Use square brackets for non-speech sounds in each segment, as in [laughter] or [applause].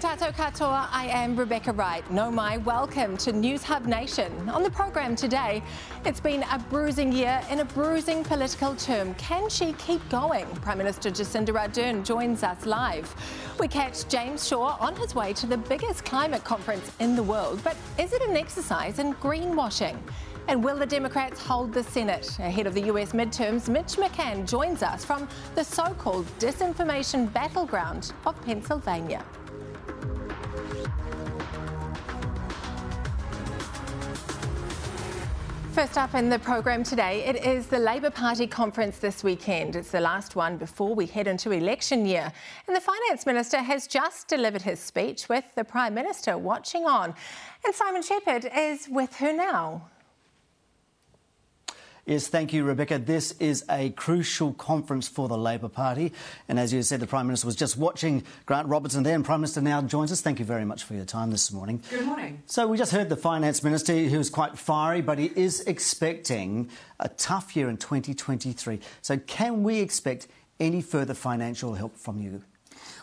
Katoa, I am Rebecca Wright. No mai, welcome to Newshub Nation. On the program today, it's been a bruising year in a bruising political term. Can she keep going? Prime Minister Jacinda Ardern joins us live. We catch James Shaw on his way to the biggest climate conference in the world. But is it an exercise in greenwashing? And will the Democrats hold the Senate? Ahead of the US midterms, Mitch McCann joins us from the so called disinformation battleground of Pennsylvania. First up in the program today, it is the Labour Party conference this weekend. It's the last one before we head into election year. And the Finance Minister has just delivered his speech with the Prime Minister watching on. And Simon Shepherd is with her now. Yes, thank you, Rebecca. This is a crucial conference for the Labor Party. And as you said, the Prime Minister was just watching Grant Robertson there, and Prime Minister now joins us. Thank you very much for your time this morning. Good morning. So, we just heard the Finance Minister, who was quite fiery, but he is expecting a tough year in 2023. So, can we expect any further financial help from you?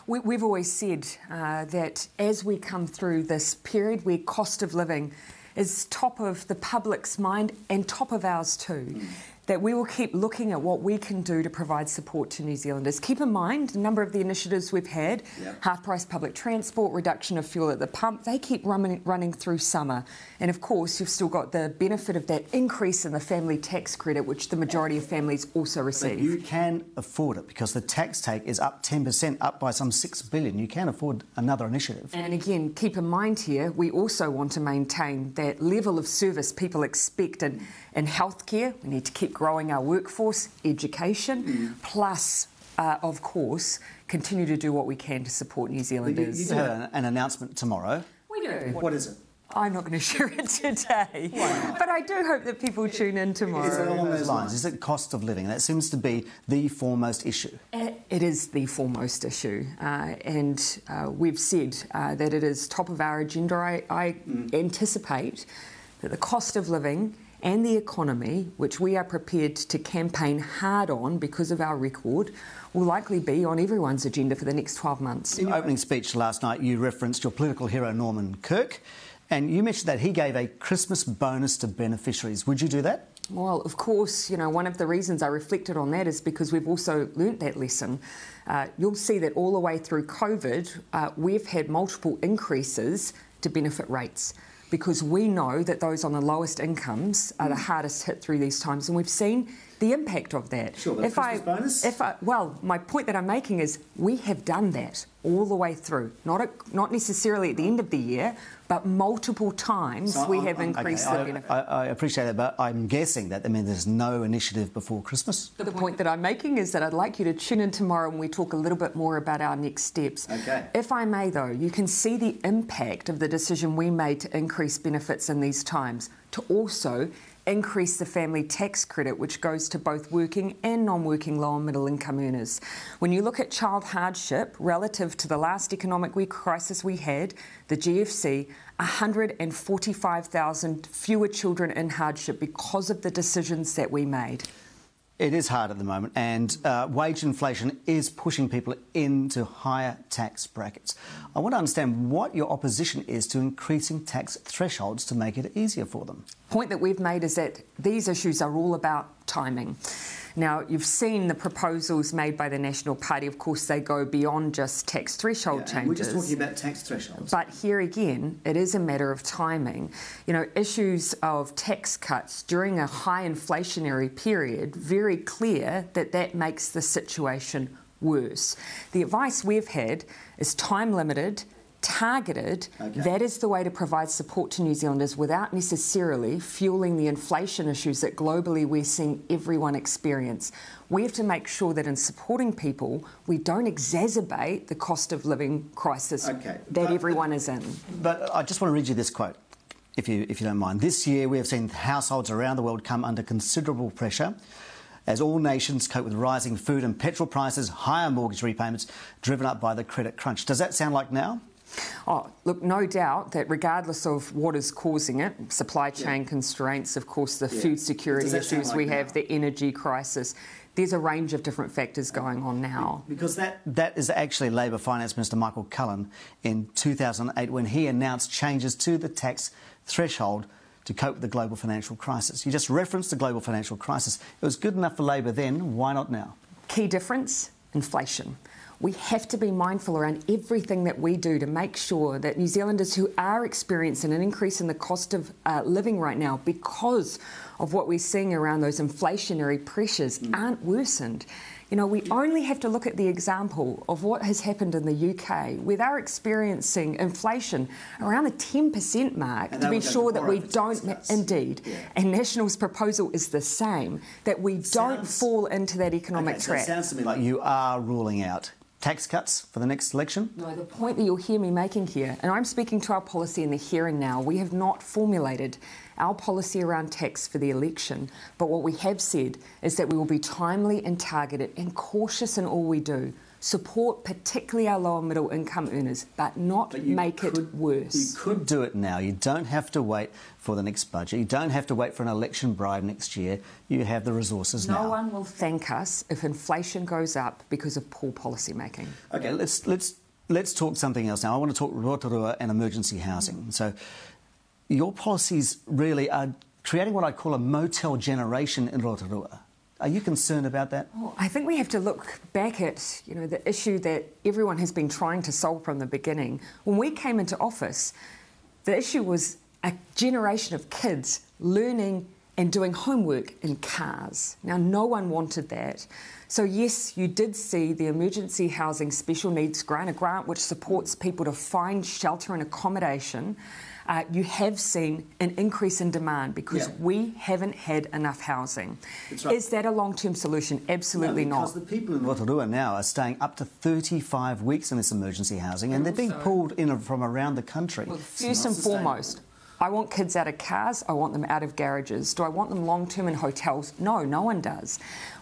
We, have always said uh, that as we come through this period where cost of living is top of the public's mind and top of ours too. Mm that we will keep looking at what we can do to provide support to New Zealanders. Keep in mind a number of the initiatives we've had yep. half price public transport, reduction of fuel at the pump, they keep running, running through summer. And of course, you've still got the benefit of that increase in the family tax credit, which the majority of families also receive. But you can afford it because the tax take is up 10%, up by some 6 billion. You can afford another initiative. And again, keep in mind here, we also want to maintain that level of service people expect. And in healthcare, we need to keep growing our workforce, education, mm. plus, uh, of course, continue to do what we can to support New Zealanders. You, you have an announcement tomorrow. We do. what is it? I'm not going [laughs] to share it today, but I do hope that people tune in tomorrow. Is it along those lines? Is it cost of living? That seems to be the foremost issue. It is the foremost issue, uh, and uh, we've said uh, that it is top of our agenda. I, I mm. anticipate that the cost of living and the economy, which we are prepared to campaign hard on because of our record, will likely be on everyone's agenda for the next 12 months. In your opening speech last night, you referenced your political hero Norman Kirk, and you mentioned that he gave a Christmas bonus to beneficiaries. Would you do that? Well, of course, you know, one of the reasons I reflected on that is because we've also learnt that lesson. Uh, you'll see that all the way through COVID, uh, we've had multiple increases to benefit rates because we know that those on the lowest incomes are the hardest hit through these times, and we've seen the impact of that. Sure, if I, bonus? if I, well, my point that I'm making is we have done that all the way through, not a, not necessarily at the end of the year, but multiple times so we I'm, have increased okay, the benefit. I, I, appreciate that, but I'm guessing that I mean there's no initiative before Christmas. The, the point that I'm making is that I'd like you to tune in tomorrow and we talk a little bit more about our next steps. Okay. If I may, though, you can see the impact of the decision we made to increase benefits in these times to also increase the family tax credit, which goes to both working and non working low and middle income earners. When you look at child hardship relative to the last economic crisis we had, the GFC, 145,000 fewer children in hardship because of the decisions that we made. It is hard at the moment, and uh, wage inflation is pushing people into higher tax brackets. I want to understand what your opposition is to increasing tax thresholds to make it easier for them. The point that we've made is that these issues are all about timing. Now, you've seen the proposals made by the National Party. Of course, they go beyond just tax threshold yeah, changes. We're just talking about tax thresholds. But here again, it is a matter of timing. You know, issues of tax cuts during a high inflationary period, very clear that that makes the situation worse. The advice we've had is time limited targeted, okay. that is the way to provide support to New Zealanders without necessarily fueling the inflation issues that globally we're seeing everyone experience. We have to make sure that in supporting people, we don't exacerbate the cost of living crisis okay. that but, everyone is in. But I just want to read you this quote. If you, if you don't mind. This year, we have seen households around the world come under considerable pressure as all nations cope with rising food and petrol prices, higher mortgage repayments driven up by the credit crunch. Does that sound like now? Oh, look, no doubt that regardless of what is causing it, supply chain yeah. constraints, of course, the yeah. food security issues like we now? have, the energy crisis, there's a range of different factors going on now. Because that, that is actually Labor Finance Minister Michael Cullen in 2008 when he announced changes to the tax threshold to cope with the global financial crisis. You just referenced the global financial crisis. It was good enough for Labor then, why not now? Key difference inflation. We have to be mindful around everything that we do to make sure that New Zealanders who are experiencing an increase in the cost of uh, living right now because of what we're seeing around those inflationary pressures mm. aren't worsened. You know, we only have to look at the example of what has happened in the UK, where they're experiencing inflation around the 10% mark to be sure that we don't, indeed, yeah. and National's proposal is the same, that we sounds, don't fall into that economic okay, trap. So it sounds to me like you are ruling out tax cuts for the next election? No, the point that you'll hear me making here, and I'm speaking to our policy in the here and now, we have not formulated our policy around tax for the election, but what we have said is that we will be timely and targeted and cautious in all we do support particularly our lower middle income earners, but not but make could, it worse. You could do it now. You don't have to wait for the next budget. You don't have to wait for an election bribe next year. You have the resources no now. No one will thank us if inflation goes up because of poor policy making. Okay, let's let's let's talk something else now. I want to talk Rotorua and emergency housing. Mm. So your policies really are creating what I call a motel generation in Rotorua. Are you concerned about that? I think we have to look back at you know the issue that everyone has been trying to solve from the beginning. When we came into office, the issue was a generation of kids learning and doing homework in cars. Now, no one wanted that. So, yes, you did see the Emergency Housing Special Needs Grant, a grant which supports people to find shelter and accommodation uh, you have seen an increase in demand because yeah. we haven't had enough housing. Right. Is that a long term solution? Absolutely no, because not. Because the people in Rotorua now are staying up to 35 weeks in this emergency housing and, and they're being pulled in from around the country. Well, first and foremost, I want kids out of cars, I want them out of garages. Do I want them long term in hotels? No, no one does.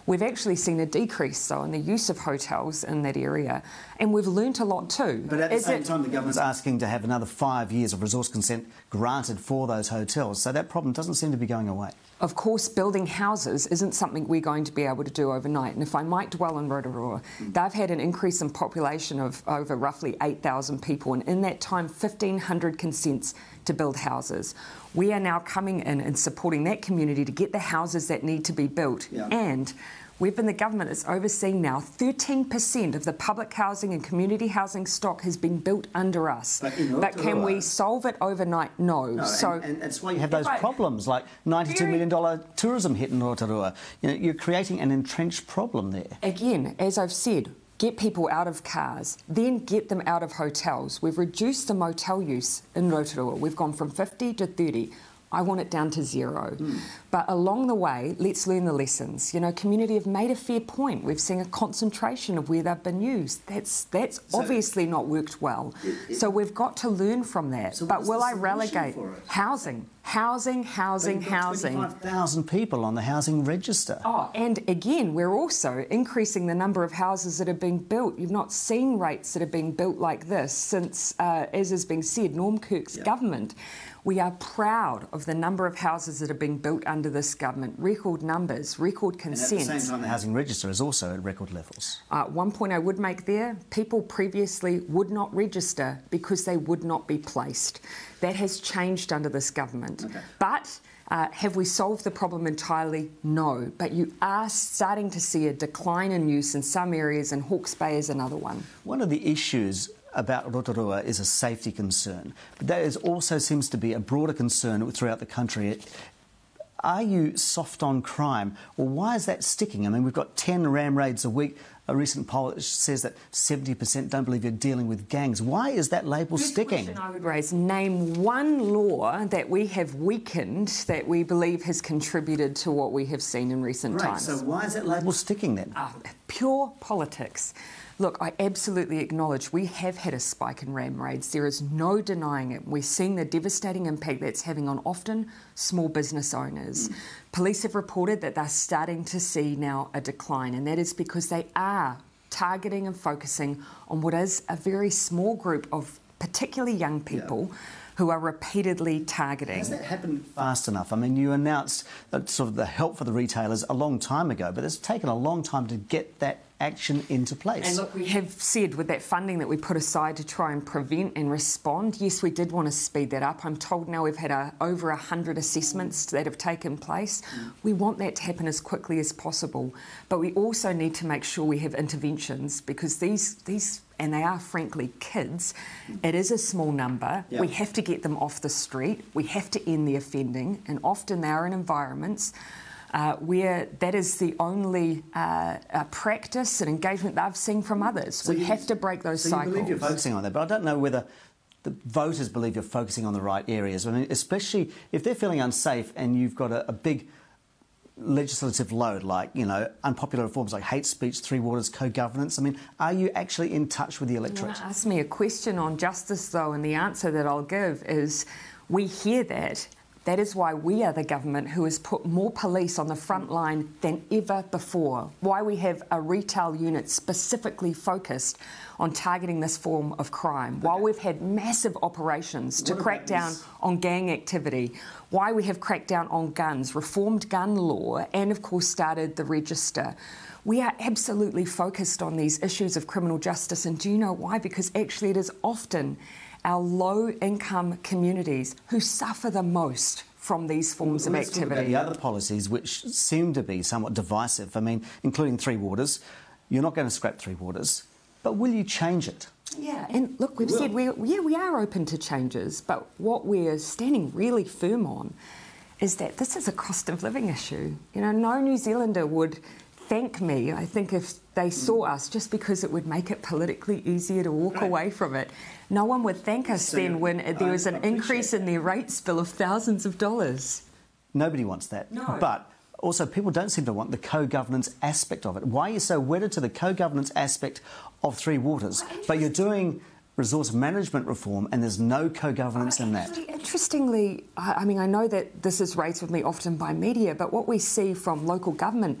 We've actually seen a decrease, though, in the use of hotels in that area, and we've learnt a lot too. But at the Is same it... time, the government's asking to have another five years of resource consent granted for those hotels, so that problem doesn't seem to be going away. Of course, building houses isn't something we're going to be able to do overnight. And if I might dwell on Rotorua, mm. they've had an increase in population of over roughly 8,000 people, and in that time, 1,500 consents to build houses. We are now coming in and supporting that community to get the houses that need to be built. Yeah. And We've been the government that's overseeing now 13% of the public housing and community housing stock has been built under us. But, but can we solve it overnight? No. no so and, and, that's why you have those right. problems like $92 million tourism hit in Rotorua. You know, you're creating an entrenched problem there. Again, as I've said, get people out of cars, then get them out of hotels. We've reduced the motel use in Rotorua. We've gone from 50 to 30. I want it down to zero. Mm. But along the way, let's learn the lessons. You know, community have made a fair point. We've seen a concentration of where they've been used. That's that's so obviously not worked well. It, it, so we've got to learn from that. So but will I relegate housing? Housing, housing, housing. 25,000 people on the housing register. Oh, and again, we're also increasing the number of houses that are being built. You've not seen rates that are being built like this since, uh, as has been said, Norm Kirk's yep. government. We are proud of the number of houses that are being built under this government. Record numbers, record consents. And at the same time, the housing register is also at record levels. Uh, one point I would make there people previously would not register because they would not be placed. That has changed under this government. Okay. But uh, have we solved the problem entirely? No. But you are starting to see a decline in use in some areas, and Hawke's Bay is another one. One of the issues about Rotorua is a safety concern, but there is also seems to be a broader concern throughout the country. Are you soft on crime? Well, why is that sticking? I mean, we've got 10 ram raids a week. A recent poll says that 70% don't believe you're dealing with gangs. Why is that label Good sticking? Question I would raise. Name one law that we have weakened that we believe has contributed to what we have seen in recent right, times. So why is that label sticking then? Uh, pure politics. Look, I absolutely acknowledge we have had a spike in ram raids. There is no denying it. We're seeing the devastating impact that's having on often small business owners. Mm. Police have reported that they're starting to see now a decline, and that is because they are targeting and focusing on what is a very small group of particularly young people. Yeah who are repeatedly targeting. Has that happened fast enough? I mean, you announced sort of the help for the retailers a long time ago, but it's taken a long time to get that action into place. And look, we have said with that funding that we put aside to try and prevent and respond, yes, we did want to speed that up. I'm told now we've had a, over 100 assessments that have taken place. We want that to happen as quickly as possible, but we also need to make sure we have interventions because these these and they are frankly kids. It is a small number. Yep. We have to get them off the street. We have to end the offending, and often they are in environments uh, where that is the only uh, uh, practice and engagement that I've seen from others. So we you, have to break those so cycles. You believe you're focusing on that, but I don't know whether the voters believe you're focusing on the right areas. I mean, especially if they're feeling unsafe and you've got a, a big legislative load, like you know unpopular reforms like hate speech, three waters, co-governance. I mean, are you actually in touch with the electorate? You ask me a question on justice, though, and the answer that I'll give is we hear that that is why we are the government who has put more police on the front line than ever before. Why we have a retail unit specifically focused on targeting this form of crime. Okay. Why we've had massive operations to crack down this? on gang activity. Why we have cracked down on guns, reformed gun law, and of course started the register. We are absolutely focused on these issues of criminal justice, and do you know why? Because actually, it is often our low income communities who suffer the most from these forms well, of activity. the other policies which seem to be somewhat divisive, I mean, including Three Waters. You're not going to scrap Three Waters, but will you change it? Yeah, and look, we've said we yeah we are open to changes, but what we're standing really firm on is that this is a cost of living issue. You know, no New Zealander would thank me, I think, if they saw mm. us just because it would make it politically easier to walk right. away from it. No one would thank us so then when there was an increase in their rates bill of thousands of dollars. Nobody wants that. No. But also, people don't seem to want the co governance aspect of it. Why are you so wedded to the co governance aspect of Three Waters? But you're doing resource management reform and there's no co-governance in that. Interestingly, I mean, I know that this is raised with me often by media, but what we see from local government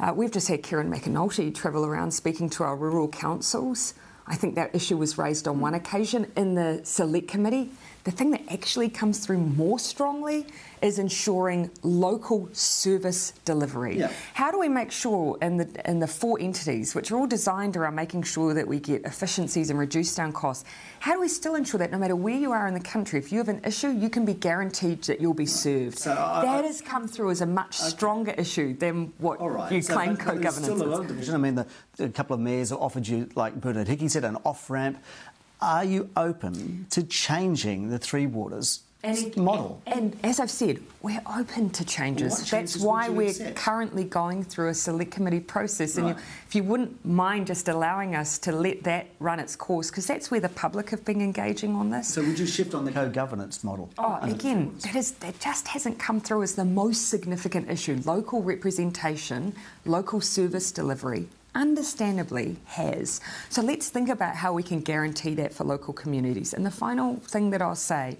uh, we've just had Kieran McAnulty travel around speaking to our rural councils. I think that issue was raised on one occasion in the select committee. The thing that actually comes through more strongly is ensuring local service delivery. Yeah. How do we make sure in the in the four entities, which are all designed around making sure that we get efficiencies and reduce down costs, how do we still ensure that no matter where you are in the country, if you have an issue, you can be guaranteed that you'll be served? So I, that I, has come through as a much stronger issue than what right. you so claim co-governance still a lot of division. I mean, the, a couple of mayors have offered you, like Bernard Hickey said, an off-ramp. Are you open to changing the Three Waters and model? And, and, as I've said, we're open to changes. That's why we're accept? currently going through a select committee process. Right. And you, if you wouldn't mind just allowing us to let that run its course, because that's where the public have been engaging on this. So would you shift on the co-governance model? Oh, again, that, is, that just hasn't come through as the most significant issue. Local representation, local service delivery, understandably has. So let's think about how we can guarantee that for local communities. And the final thing that I'll say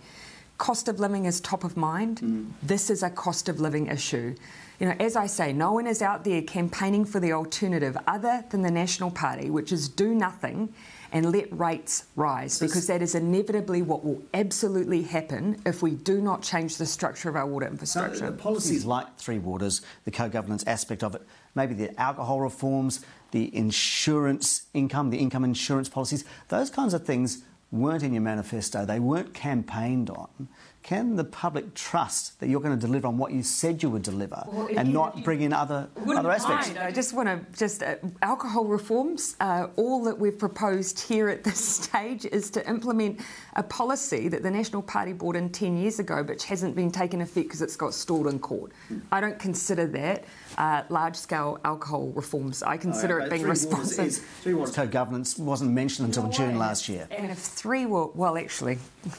cost of living is top of mind. Mm. This is a cost of living issue. You know, as I say, no one is out there campaigning for the alternative other than the National Party, which is do nothing and let rates rise so because that is inevitably what will absolutely happen if we do not change the structure of our water infrastructure. So policies like Three Waters, the co-governance aspect of it, maybe the alcohol reforms, the insurance income, the income insurance policies, those kinds of things weren't in your manifesto, they weren't campaigned on. Can the public trust that you're going to deliver on what you said you would deliver well, and not bring in other other aspects? Mind. I just want to just uh, alcohol reforms. Uh, all that we've proposed here at this [laughs] stage is to implement a policy that the National Party brought in 10 years ago, which hasn't been taken effect because it's got stalled in court. I don't consider that uh, large-scale alcohol reforms. I consider right, it being responsive. Is, three Waters co-governance wasn't mentioned until no June last year. And if three were well, actually. [laughs]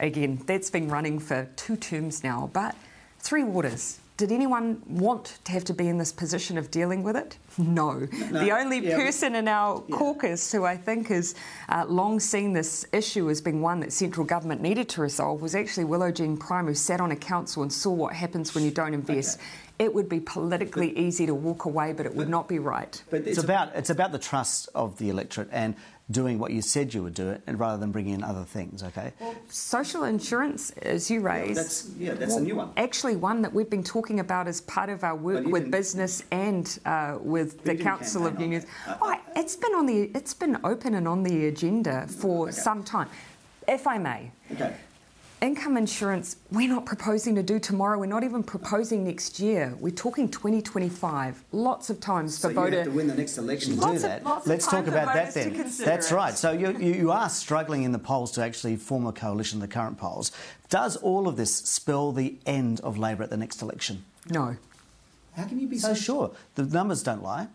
Again, that's been running for two terms now, but Three Waters. Did anyone want to have to be in this position of dealing with it? No. no the only yeah, person in our yeah. caucus who I think has uh, long seen this issue as being one that central government needed to resolve was actually Willow Jean Prime, who sat on a council and saw what happens when you don't invest. Okay. It would be politically but, easy to walk away, but it but, would not be right. But it's, it's about it's about the trust of the electorate and doing what you said you would do it, and rather than bringing in other things. Okay. Well, social insurance, as you raised, yeah, that's, yeah, that's well, a new one. Actually, one that we've been talking about as part of our work with can, business and uh, with the Council of Unions. Uh, oh, it's been on the, it's been open and on the agenda for okay. some time. If I may. Okay income insurance, we're not proposing to do tomorrow. We're not even proposing next year. We're talking 2025. Lots of times so for voter. you have to win the next election to do that. Let's talk about that then. That's it. right. So you, you are struggling in the polls to actually form a coalition. The current polls. Does all of this spell the end of Labor at the next election? No. How can you be so, so sure? The numbers don't lie.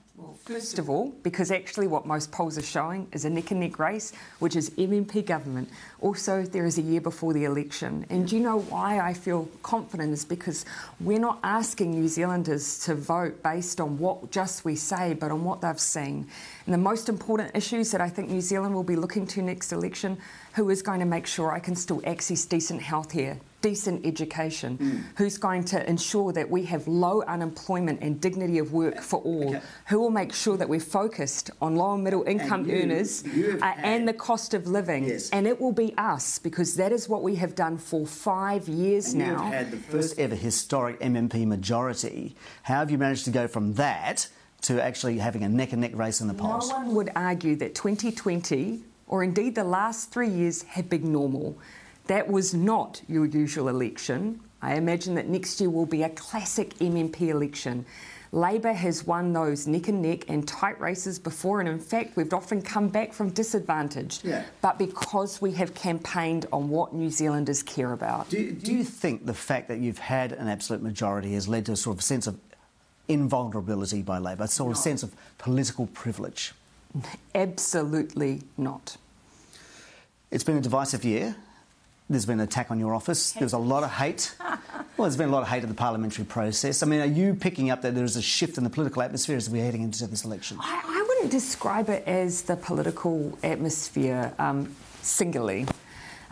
First of all, because actually what most polls are showing is a neck and neck race, which is MMP government. Also, there is a year before the election. And do you know why I feel confident? Is because we're not asking New Zealanders to vote based on what just we say, but on what they've seen. And the most important issues that I think New Zealand will be looking to next election who is going to make sure I can still access decent health care, decent education, mm. who's going to ensure that we have low unemployment and dignity of work for all, okay. who will make sure that we're focused on low and middle income and you, earners uh, and the cost of living. Yes. And it will be us because that is what we have done for five years and now. You've had the first ever historic MMP majority. How have you managed to go from that? To actually having a neck and neck race in the polls. No one would argue that 2020 or indeed the last three years have been normal. That was not your usual election. I imagine that next year will be a classic MMP election. Labor has won those neck and neck and tight races before, and in fact, we've often come back from disadvantage. Yeah. But because we have campaigned on what New Zealanders care about. Do, do you think the fact that you've had an absolute majority has led to a sort of sense of invulnerability by Labor, a sort of sense of political privilege? Absolutely not. It's been a divisive year. There's been an attack on your office. There's a lot of hate. [laughs] well, there's been a lot of hate of the parliamentary process. I mean, are you picking up that there is a shift in the political atmosphere as we're heading into this election? I, I wouldn't describe it as the political atmosphere um, singularly.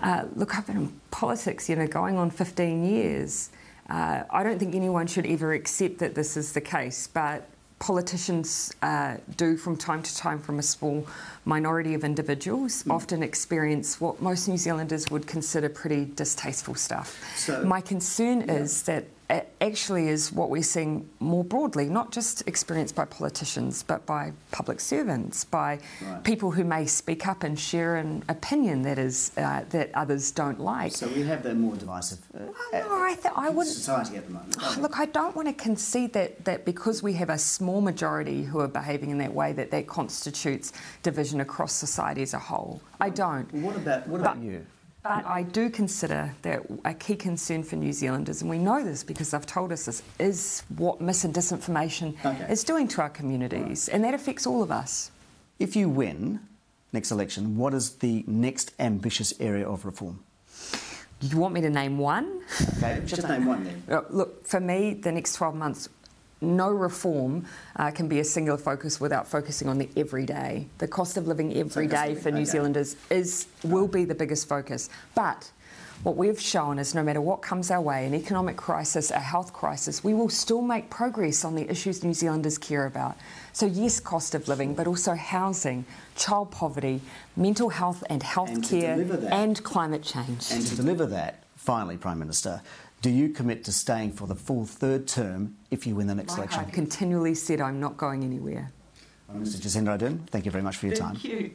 Uh, look, I've been in politics, you know, going on 15 years. Uh, I don't think anyone should ever accept that this is the case, but politicians uh, do from time to time from a small minority of individuals mm. often experience what most New Zealanders would consider pretty distasteful stuff. So, My concern yeah. is that actually is what we're seeing more broadly, not just experienced by politicians, but by public servants, by right. people who may speak up and share an opinion that is uh, that others don't like. So we have that more divisive uh, no, I, th- I would society at the moment. Oh, look, I don't want to concede that that because we have a small majority who are behaving in that way, that that constitutes division across society as a whole. I don't. Well, what about what about but, you? But I do consider that a key concern for New Zealanders, and we know this because they've told us this, is what mis and disinformation okay. is doing to our communities, right. and that affects all of us. If you win next election, what is the next ambitious area of reform? You want me to name one? Okay, just name one then. Uh, look, for me, the next 12 months no reform uh, can be a singular focus without focusing on the everyday. The cost of living every day for New. Zealanders is will be the biggest focus. But what we've shown is no matter what comes our way, an economic crisis, a health crisis, we will still make progress on the issues New Zealanders care about. So, yes, cost of living, but also housing, child poverty, mental health and health care, and climate change. And to deliver that, finally, Prime Minister, do you commit to staying for the full third term if you win the next election? I've continually said I'm not going anywhere. Mr Jacinda Ardern, thank you very much for your thank time. Thank you.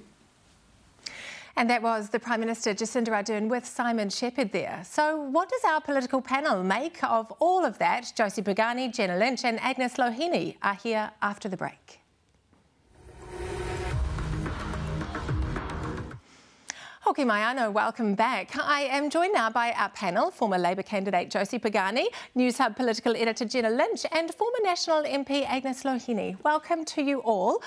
And that was the Prime Minister Jacinda Ardern with Simon Shepherd there. So, what does our political panel make of all of that? Josie Pagani, Jenna Lynch, and Agnes Loheni are here after the break. Hoki Maiano, welcome back. I am joined now by our panel, former Labour candidate Josie Pagani, Newshub political editor Jenna Lynch, and former National MP Agnes Loheni. Welcome to you all.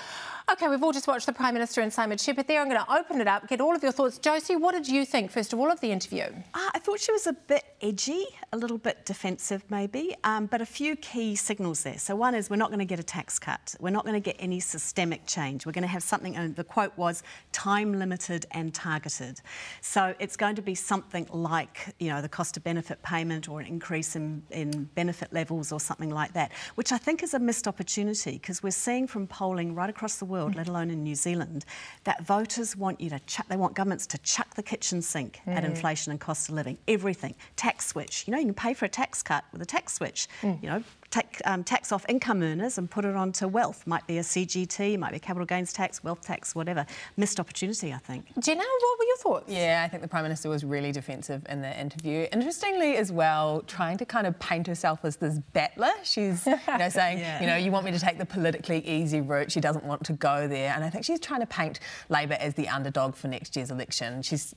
OK, we've all just watched the Prime Minister and Simon Shepherd there. I'm going to open it up, get all of your thoughts. Josie, what did you think, first of all, of the interview? Uh, I thought she was a bit edgy, a little bit defensive maybe, um, but a few key signals there. So one is we're not going to get a tax cut. We're not going to get any systemic change. We're going to have something, and the quote was, time limited and targeted. So it's going to be something like, you know, the cost of benefit payment or an increase in, in benefit levels or something like that, which I think is a missed opportunity because we're seeing from polling right across the world, mm. let alone in New Zealand, that voters want you to chuck, they want governments to chuck the kitchen sink mm. at inflation and cost of living, everything. Tax switch. You know, you can pay for a tax cut with a tax switch. Mm. You know, take, um, tax off income earners and put it onto wealth. Might be a CGT, might be a capital gains tax, wealth tax, whatever. Missed opportunity, I think. Jenna, what were your thoughts? Yeah, I think the Prime Minister was really defensive in the interview. Interestingly, as well, trying to kind of paint herself as this battler. She's, you know, [laughs] saying, yeah. you know, you want me to take the politically easy route. She doesn't want to go there. And I think she's trying to paint Labor as the underdog for next year's election. She's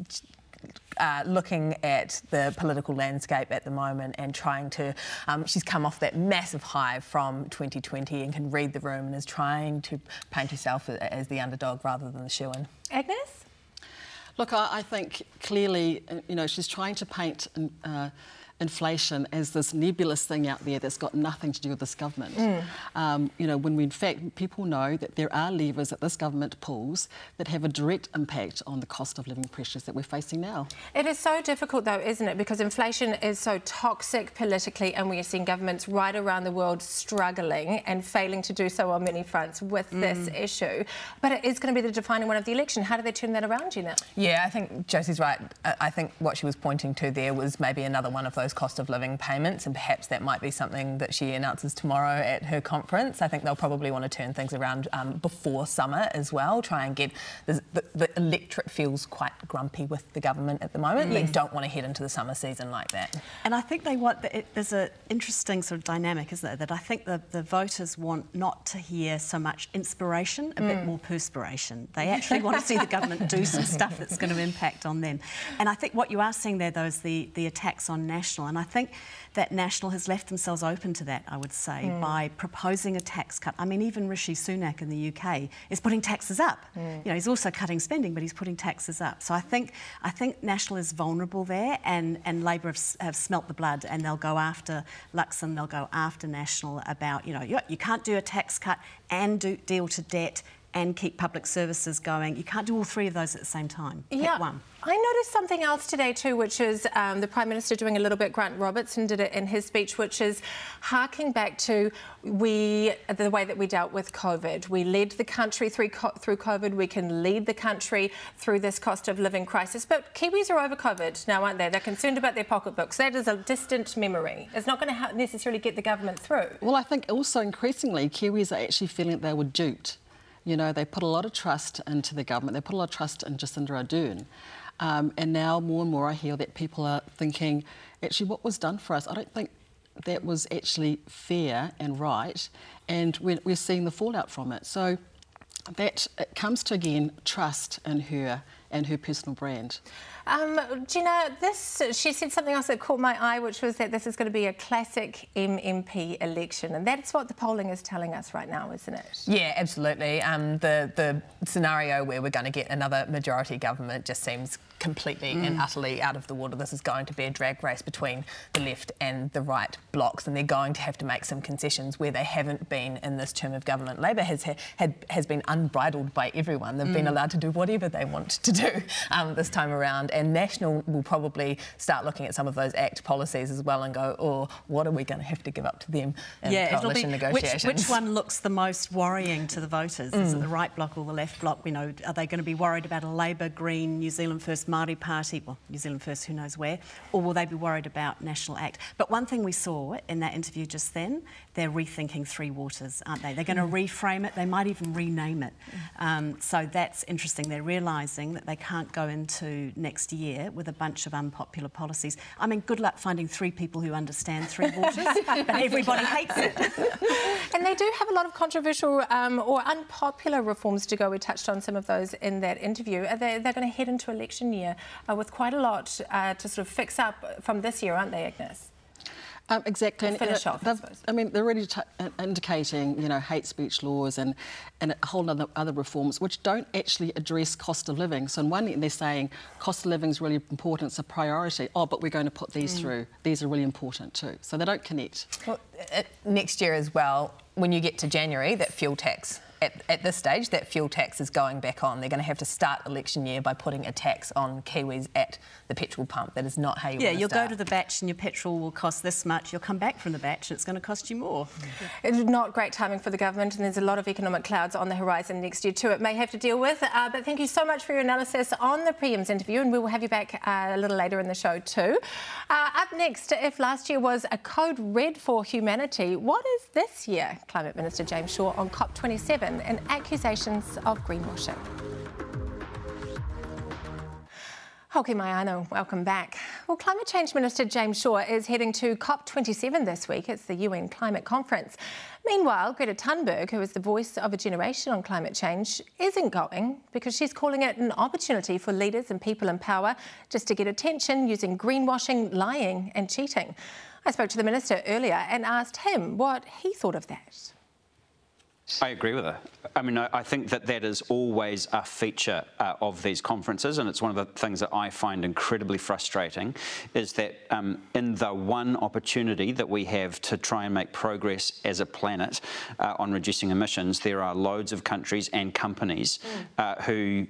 uh, looking at the political landscape at the moment and trying to. Um, she's come off that massive high from 2020 and can read the room and is trying to paint herself as the underdog rather than the shoe in. Agnes? Look, I, I, think clearly, uh, you know, she's trying to paint. Uh, inflation as this nebulous thing out there that's got nothing to do with this government. Mm. Um, you know, when we, in fact, people know that there are levers that this government pulls that have a direct impact on the cost of living pressures that we're facing now. It is so difficult, though, isn't it? Because inflation is so toxic politically, and we are seeing governments right around the world struggling and failing to do so on many fronts with mm. this issue. But it is going to be the defining one of the election. How do they turn that around, Gina? Yeah, I think Josie's right. I think what she was pointing to there was maybe another one of those those cost of living payments, and perhaps that might be something that she announces tomorrow at her conference. I think they'll probably want to turn things around um, before summer as well, try and get the, the, the, electorate feels quite grumpy with the government at the moment. Yes. They don't want to head into the summer season like that. And I think they want, it, there's an interesting sort of dynamic, isn't there, that I think the, the voters want not to hear so much inspiration, a mm. bit more perspiration. They actually want to see the government do some [laughs] stuff that's going to impact on them. And I think what you are seeing there, though, is the, the attacks on national National. And I think that National has left themselves open to that, I would say, mm. by proposing a tax cut. I mean, even Rishi Sunak in the UK is putting taxes up. Mm. You know, he's also cutting spending, but he's putting taxes up. So I think I think National is vulnerable there, and, and Labor have, have smelt the blood, and they'll go after Luxon, they'll go after National about, you know, you, you can't do a tax cut and do, deal to debt and keep public services going. You can't do all three of those at the same time. Pick yeah. one. I noticed something else today too, which is um, the Prime Minister doing a little bit. Grant Robertson did it in his speech, which is harking back to we the way that we dealt with COVID. We led the country through through COVID. We can lead the country through this cost of living crisis. But Kiwis are over COVID now, aren't they? They're concerned about their pocketbooks. That is a distant memory. It's not going to necessarily get the government through. Well, I think also increasingly Kiwis are actually feeling that they were duped. You know, they put a lot of trust into the government. They put a lot of trust in Jacinda Ardern. Um, and now more and more I hear that people are thinking, actually, what was done for us? I don't think that was actually fair and right. And we're, we're seeing the fallout from it. So that it comes to, again, trust in her and her personal brand. Um, Gina, this she said something else that caught my eye, which was that this is going to be a classic MMP election, and that's what the polling is telling us right now, isn't it? Yeah, absolutely. Um, the the scenario where we're going to get another majority government just seems completely mm. and utterly out of the water. This is going to be a drag race between the left and the right blocks, and they're going to have to make some concessions where they haven't been in this term of government. Labor has had has been unbridled by everyone. They've mm. been allowed to do whatever they want to do um, this time around, and National will probably start looking at some of those ACT policies as well and go, "Oh, what are we going to have to give up to them in yeah, coalition be, negotiations?" Which, which, one looks the most worrying to the voters? Mm. Is it mm. the right bloc or the left bloc? You know, are they going to be worried about a Labor, Green, New Zealand First Māori Party, well, New Zealand First, who knows where, or will they be worried about National Act? But one thing we saw in that interview just then, they're rethinking Three Waters, aren't they? They're going to mm. reframe it, they might even rename it. Mm. Um, so that's interesting. They're realising that they can't go into next year with a bunch of unpopular policies. I mean, good luck finding three people who understand Three [laughs] Waters, but everybody hates it. and they do have a lot of controversial um, or unpopular reforms to go. We touched on some of those in that interview. They, they're going to head into election year uh, with quite a lot uh, to sort of fix up from this year, aren't they, Agnes? Um, exactly. And finish off, I, I, mean, they're already uh, indicating, you know, hate speech laws and, and a whole other other reforms which don't actually address cost of living. So on one end, they're saying cost of living is really important, it's a priority. Oh, but we're going to put these mm. through. These are really important too. So they don't connect. Well, uh, next year as well, when you get to January, that fuel tax at, at, this stage, that fuel tax is going back on. They're going to have to start election year by putting a tax on Kiwis at the petrol pump. That is not how you yeah, you'll start. go to the bach and your petrol will cost this much. You'll come back from the bach and it's going to cost you more. It's not great timing for the government, and there's a lot of economic clouds on the horizon next year too. It may have to deal with. Uh, but thank you so much for your analysis on the Preem's interview, and we will have you back uh, a little later in the show too. Uh, up next, if last year was a code red for humanity, what is this year? Climate Minister James Shaw on COP27 and accusations of greenwashing. Hoki Maiano, welcome back. Well, Climate Change Minister James Shaw is heading to COP27 this week. It's the UN Climate Conference. Meanwhile, Greta Thunberg, who is the voice of a generation on climate change, isn't going because she's calling it an opportunity for leaders and people in power just to get attention using greenwashing, lying and cheating. I spoke to the minister earlier and asked him what he thought of that. I agree with her. I mean, I think that that is always a feature uh, of these conferences, and it's one of the things that I find incredibly frustrating, is that um, in the one opportunity that we have to try and make progress as a planet uh, on reducing emissions, there are loads of countries and companies mm. uh, who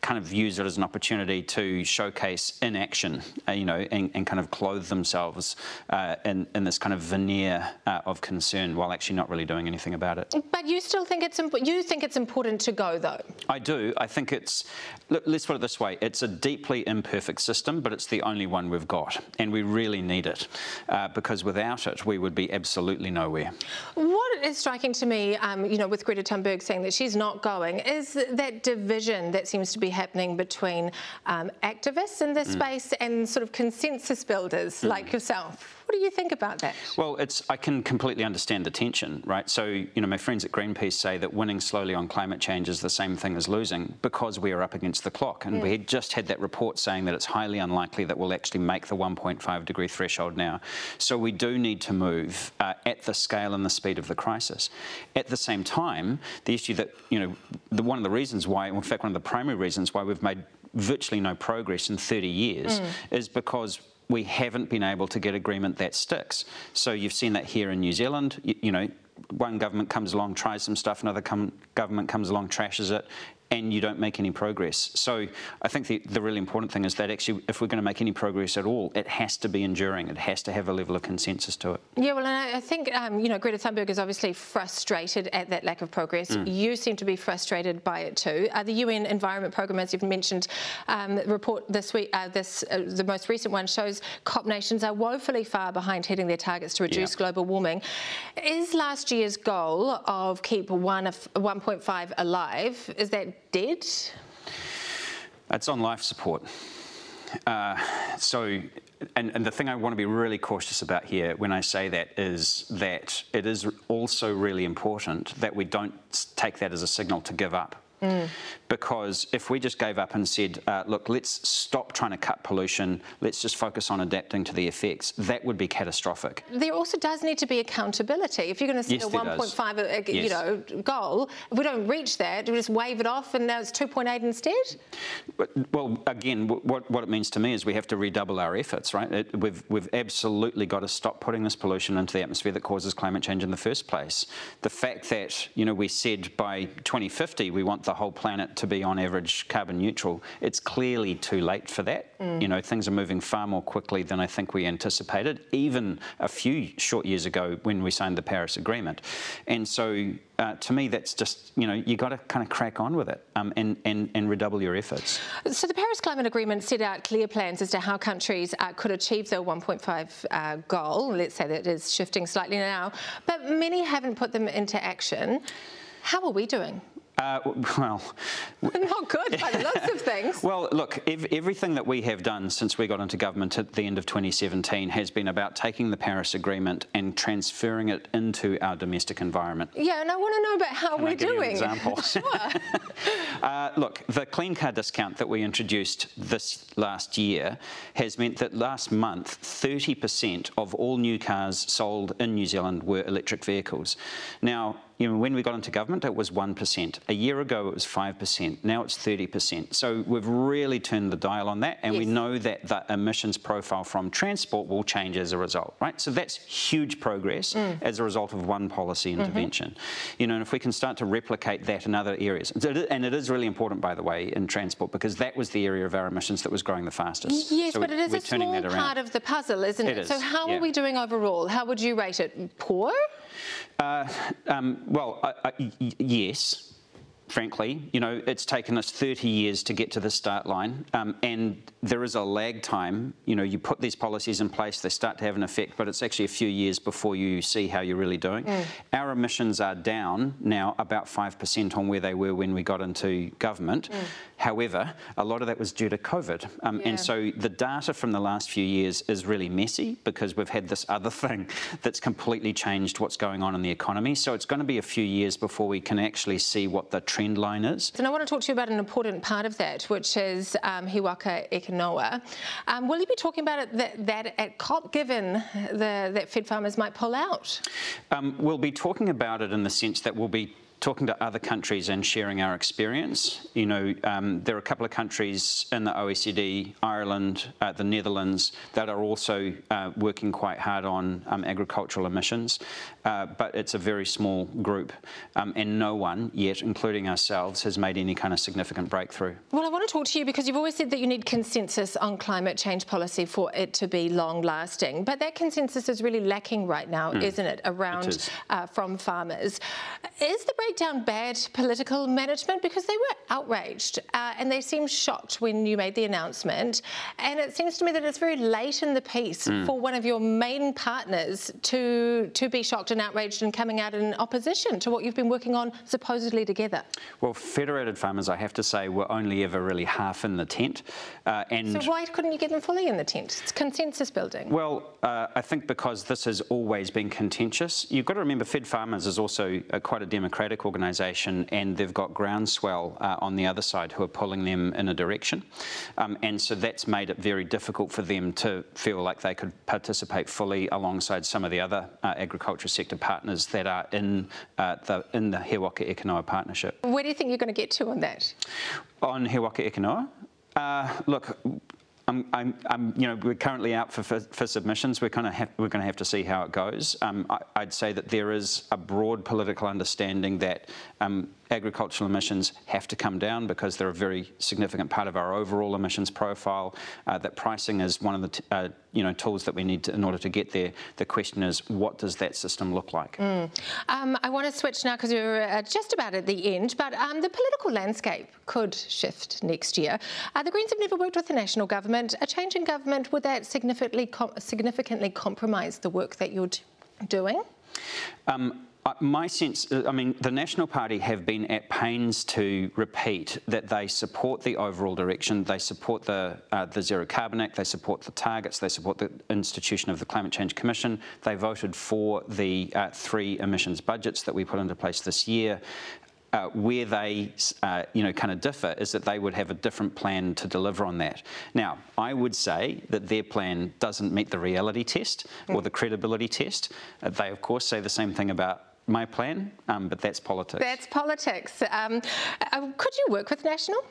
kind of use it as an opportunity to showcase inaction, uh, you know, and, and, kind of clothe themselves uh, in, in, this kind of veneer uh, of concern while actually not really doing anything about it. But you still think it's imp- you think it's important to go though. I do. I think it's. Look, let's put it this way: it's a deeply imperfect system, but it's the only one we've got, and we really need it uh, because without it, we would be absolutely nowhere. What is striking to me, um, you know, with Greta Thunberg saying that she's not going, is that division that seems to be happening between um, activists in this mm. space and sort of consensus builders mm. like yourself. What do you think about that? Well, it's I can completely understand the tension, right? So, you know, my friends at Greenpeace say that winning slowly on climate change is the same thing as losing because we are up against the clock. And we had just had that report saying that it's highly unlikely that we'll actually make the 1.5 degree threshold now. So we do need to move uh, at the scale and the speed of the crisis. At the same time, the issue that, you know, the, one of the reasons why, in fact, one of the primary reasons why we've made virtually no progress in 30 years mm. is because we haven't been able to get agreement that sticks. So you've seen that here in New Zealand. You, you know, one government comes along, tries some stuff, another government comes along, trashes it, and you don't make any progress. So I think the, the really important thing is that actually, if we're going to make any progress at all, it has to be enduring. It has to have a level of consensus to it. Yeah, well, and I think, um, you know, Greta Thunberg is obviously frustrated at that lack of progress. Mm. You seem to be frustrated by it too. Uh, the UN Environment Programme, as you've mentioned, um, report this week, uh, this uh, the most recent one shows COP nations are woefully far behind hitting their targets to reduce yeah. global warming. Is last year's goal of keep one of 1.5 alive, is that dead? It's on life support. Uh, so, and, and, the thing I want to be really cautious about here when I say that is that it is also really important that we don't take that as a signal to give up. Mm. Because if we just gave up and said, uh, look, let's stop trying to cut pollution, let's just focus on adapting to the effects, that would be catastrophic. There also does need to be accountability. If you're going to set yes, a 1.5 uh, yes. you know, goal, if we don't reach that, do we just wave it off and now it's 2.8 instead? Well, again, what, what it means to me is we have to redouble our efforts, right? It, we've, we've absolutely got to stop putting this pollution into the atmosphere that causes climate change in the first place. The fact that, you know, we said by 2050 we want the whole planet to be on average carbon neutral, it's clearly too late for that. Mm. You know, things are moving far more quickly than I think we anticipated, even a few short years ago when we signed the Paris Agreement. And so uh, to me, that's just, you know, you got to kind of crack on with it um, and, and, and redouble your efforts. So the Paris Climate Agreement set out clear plans as to how countries uh, could achieve their 1.5 uh, goal. Let's say that is shifting slightly now, but many haven't put them into action. How are we doing? Uh, [laughs] well, [laughs] not good by the looks of things. [laughs] Well, look, ev everything that we have done since we got into government at the end of 2017 has been about taking the Paris Agreement and transferring it into our domestic environment. Yeah, and I want to know about how Can we're doing. example? sure. uh, look, the clean car discount that we introduced this last year has meant that last month 30% of all new cars sold in New Zealand were electric vehicles. Now, you know, when we got into government, it was 1%. A year ago, it was 5%. Now it's 30%. So we've really turned the dial on that, and yes. we know that the emissions profile from transport will change as a result, right? So that's huge progress mm. as a result of one policy mm-hmm. intervention. Mm-hmm. You know, and if we can start to replicate that in other areas, and it is really important, by the way, in transport, because that was the area of our emissions that was growing the fastest. Yes, so but it is a small part of the puzzle, isn't it? it is, so how yeah. are we doing overall? How would you rate it? Poor? Uh, um, well, yes frankly. You know, it's taken us 30 years to get to the start line, um, and there is a lag time. You know, you put these policies in place, they start to have an effect, but it's actually a few years before you see how you're really doing. Mm. Our emissions are down now about 5% on where they were when we got into government. Mm. However, a lot of that was due to COVID. Um, yeah. And so the data from the last few years is really messy because we've had this other [laughs] thing that's completely changed what's going on in the economy. So it's going to be a few years before we can actually see what the trend And I want to talk to you about an important part of that, which is um, He Waka Um, will you be talking about it that, that at COP, given the, that Fed farmers might pull out? Um, we'll be talking about it in the sense that we'll be talking to other countries and sharing our experience. You know, um, there are a couple of countries in the OECD, Ireland, uh, the Netherlands, that are also uh, working quite hard on um, agricultural emissions, uh, but it's a very small group, um, and no one yet, including ourselves, has made any kind of significant breakthrough. Well, I want to talk to you because you've always said that you need consensus on climate change policy for it to be long-lasting, but that consensus is really lacking right now, mm. isn't it, around it is. Uh, from farmers. Is the breakdown bad political management because they were outraged uh, and they seemed shocked when you made the announcement. And it seems to me that it's very late in the piece mm. for one of your main partners to to be shocked and outraged and coming out in opposition to what you've been working on supposedly together. Well, Federated Farmers, I have to say, were only ever really half in the tent. Uh, and so why couldn't you get them fully in the tent? It's consensus building. Well, uh, I think because this has always been contentious. You've got to remember, Fed Farmers is also quite a democratic organisation, and they've got groundswell uh, on the other side who are pulling them in a direction. Um, and so that's made it very difficult for them to feel like they could participate fully alongside some of the other uh, agriculture sector partners that are in uh, the in the He Waka Eke partnership. Where do you think you're going to get to on that? On He Waka Eke Uh, look, I'm, I'm, I'm, you know, we're currently out for, for, for submissions. We're, kind of we're going to have to see how it goes. Um, I, would say that there is a broad political understanding that um, agricultural emissions have to come down because they're a very significant part of our overall emissions profile. Uh, that pricing is one of the uh, you know tools that we need to, in order to get there. The question is, what does that system look like? Mm. Um, I want to switch now because we're uh, just about at the end, but um, the political landscape could shift next year. Uh, the Greens have never worked with the national government. A change in government would that significantly com significantly compromise the work that you're doing? Um, my sense, uh, I mean, the National Party have been at pains to repeat that they support the overall direction, they support the, uh, the Zero Carbon Act, they support the targets, they support the institution of the Climate Change Commission. They voted for the uh, three emissions budgets that we put into place this year. Uh, where they, uh, you know, kind of differ is that they would have a different plan to deliver on that. Now, I would say that their plan doesn't meet the reality test or the credibility test. Uh, they, of course, say the same thing about my plan, um, but that's politics. That's politics. Um, uh, could you work with National?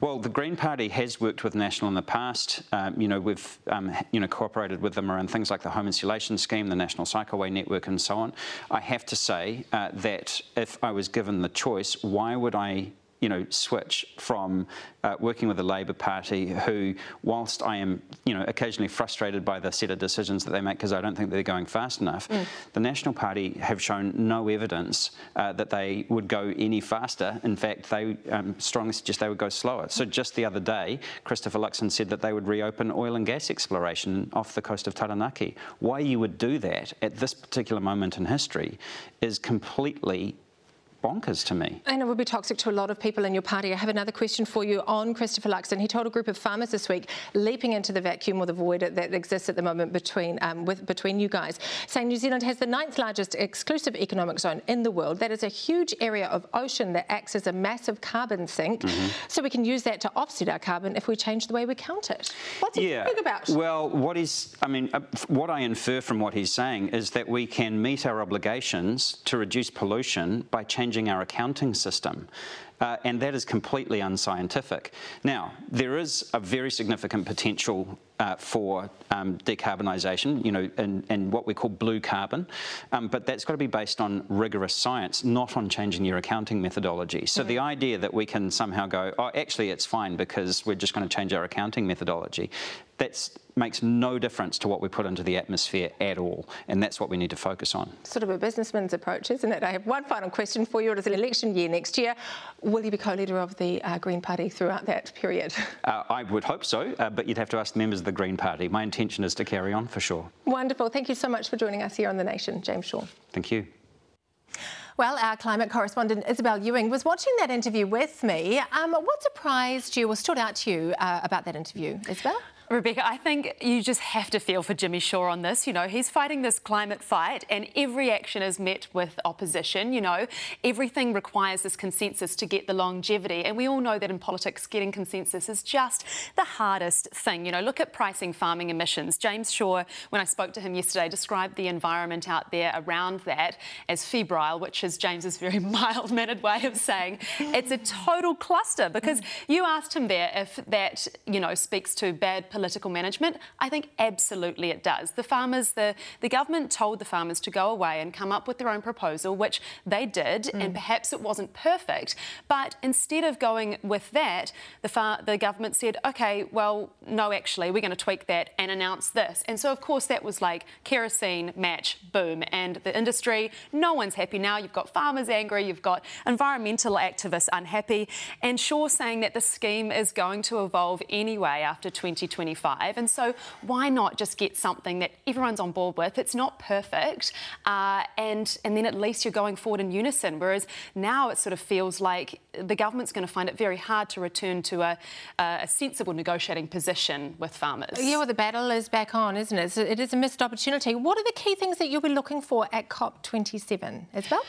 Well, the Green Party has worked with National in the past. Um, you know, we've um, you know cooperated with them around things like the home insulation scheme, the National Cycleway Network, and so on. I have to say uh, that if I was given the choice, why would I you know, switch from uh, working with the Labor Party, who, whilst I am, you know, occasionally frustrated by the set of decisions that they make because I don't think they're going fast enough, mm. the National Party have shown no evidence uh, that they would go any faster. In fact, they um, strongly suggest they would go slower. So just the other day, Christopher Luxon said that they would reopen oil and gas exploration off the coast of Taranaki. Why you would do that at this particular moment in history is completely bonkers to me. And it would be toxic to a lot of people in your party. I have another question for you on Christopher Luxon. He told a group of farmers this week, leaping into the vacuum or the void that exists at the moment between um, with, between you guys, saying New Zealand has the ninth largest exclusive economic zone in the world. That is a huge area of ocean that acts as a massive carbon sink. Mm-hmm. So we can use that to offset our carbon if we change the way we count it. What's yeah. it big about? Well, what is, I mean, uh, what I infer from what he's saying is that we can meet our obligations to reduce pollution by changing our accounting system. Uh, and that is completely unscientific. Now, there is a very significant potential uh, for um, decarbonisation, you know, and, and, what we call blue carbon, um, but that's got to be based on rigorous science, not on changing your accounting methodology. So mm. the idea that we can somehow go, oh, actually, it's fine because we're just going to change our accounting methodology, that makes no difference to what we put into the atmosphere at all, and that's what we need to focus on. Sort of a businessman's approach, isn't it? I have one final question for you. It is an election year next year. Will you be co-leader of the uh, Green Party throughout that period? [laughs] Uh, I would hope so, uh, but you'd have to ask the members of the Green Party. My intention is to carry on for sure. Wonderful. Thank you so much for joining us here on The Nation, James Shaw. Thank you. Well, our climate correspondent Isobel Ewing was watching that interview with me. Um, what surprised you or stood out to you uh, about that interview, Isabel? Rebecca, I think you just have to feel for Jimmy Shaw on this. You know, he's fighting this climate fight, and every action is met with opposition. You know, everything requires this consensus to get the longevity. And we all know that in politics, getting consensus is just the hardest thing. You know, look at pricing farming emissions. James Shaw, when I spoke to him yesterday, described the environment out there around that as febrile, which is James's very [laughs] mild mannered way of saying it's a total cluster because you asked him there if that, you know, speaks to bad politics political management? I think absolutely it does. The farmers, the, the government told the farmers to go away and come up with their own proposal, which they did, mm. and perhaps it wasn't perfect. But instead of going with that, the, far, the government said, okay, well, no, actually, we're going to tweak that and announce this. And so, of course, that was like kerosene match, boom. And the industry, no one's happy now. You've got farmers angry, you've got environmental activists unhappy, and Shaw saying that the scheme is going to evolve anyway after 2020. 25. And so why not just get something that everyone's on board with? It's not perfect. Uh, and, and then at least you're going forward in unison. Whereas now it sort of feels like the government's going to find it very hard to return to a, a sensible negotiating position with farmers. Yeah, well, the battle is back on, isn't it? It is a missed opportunity. What are the key things that you'll be looking for at COP27, as Well,